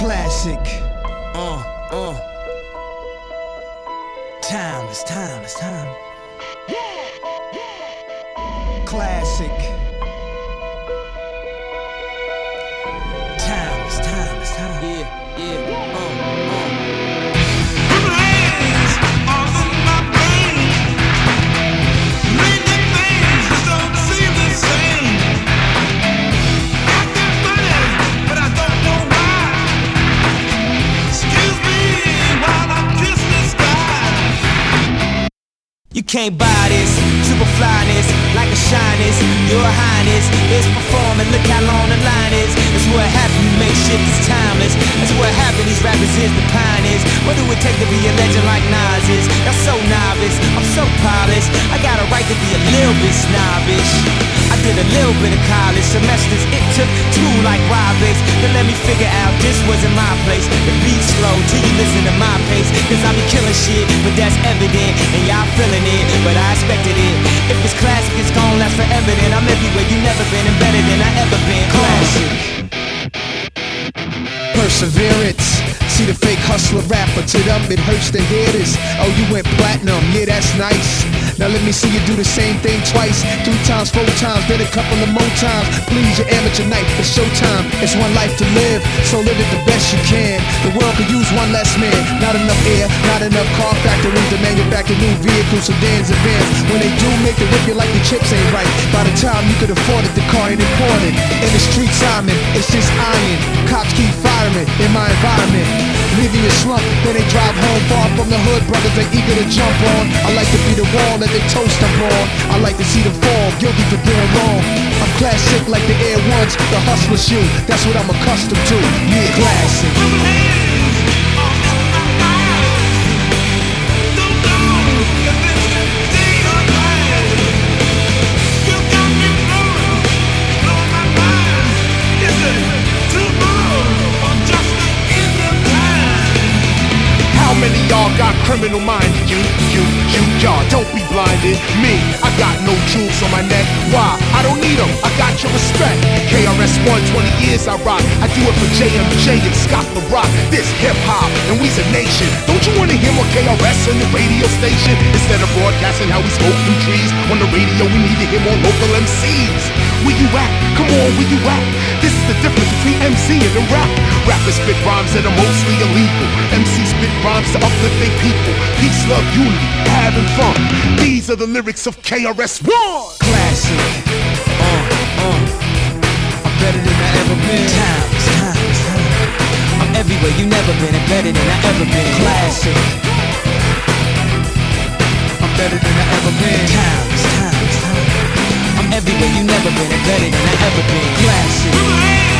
Classic. Uh, uh. Time, it's time, it's time. Classic. Time, it's time, it's time. Yeah, yeah. Can't buy this, super flyness, like a shyness. Your highness is performing, look how long the line is. That's what happened, you make shit that's timeless. That's what happened, these rappers is the pioneers. What do it take to be a legend like Nas is? That's so novice, I'm so polished. I got a right to be a little bit snobbish. I did a little bit of college semesters, it took two like Roberts to let me figure out this wasn't my place. The cause I be killing shit, but that's evident, and y'all feeling it, but I expected it. If it's classic, it's gon' last forever, then I'm everywhere you never been and better than I ever been. Classic. Perseverance. See the fake hustler rapper to them, it hurts to hear this. Oh, you went platinum, yeah, that's nice. Now let me see you do the same thing twice, three times, four times, then a couple of more times. Please, your amateur night, it's showtime. It's one life to live, so live it the best you can. The world could use one less man. Not enough air, not enough car factories to manufacture new vehicles, sedans, and vans. When they do make it whip you like the chips ain't right. By the time you could afford it, the car ain't imported. In the streets, I'm in, it's just iron. Cops keep firing in my environment. Leaving you slump, then they drive home far from the hood, brothers they eager to jump on. I like to be the wall that they toast I'm on. I like to see them fall, guilty for doing wrong. I'm classic like the Air Ones, the hustler shoe. That's what I'm accustomed to. Yeah, classic. Criminal minds? You, you, you, y'all don't be blinded. Me, I got no jewels on my neck. Why? I don't need them. I got your respect. KRS One, 20 years I rock. I do it for JMJ and Scott La Rock. This hip hop and we's a nation. Don't you wanna hear more KRS on the radio station? Instead of broadcasting how we smoke through trees on the radio, we need to hear more local MCs. Where you at? Come on, where you at? This is the difference between MC and the rap. Rappers spit rhymes that are mostly illegal. MC spit rhymes to uplift their people. Peace, love, unity, having fun. These are the lyrics of KRS One. Classic. Uh, uh. I'm better than I ever been. Time, it's time, it's time. I'm everywhere you never been and better than I ever been. Classic. I'm better than I ever been. Time, everywhere you never been better than I ever been. Classic.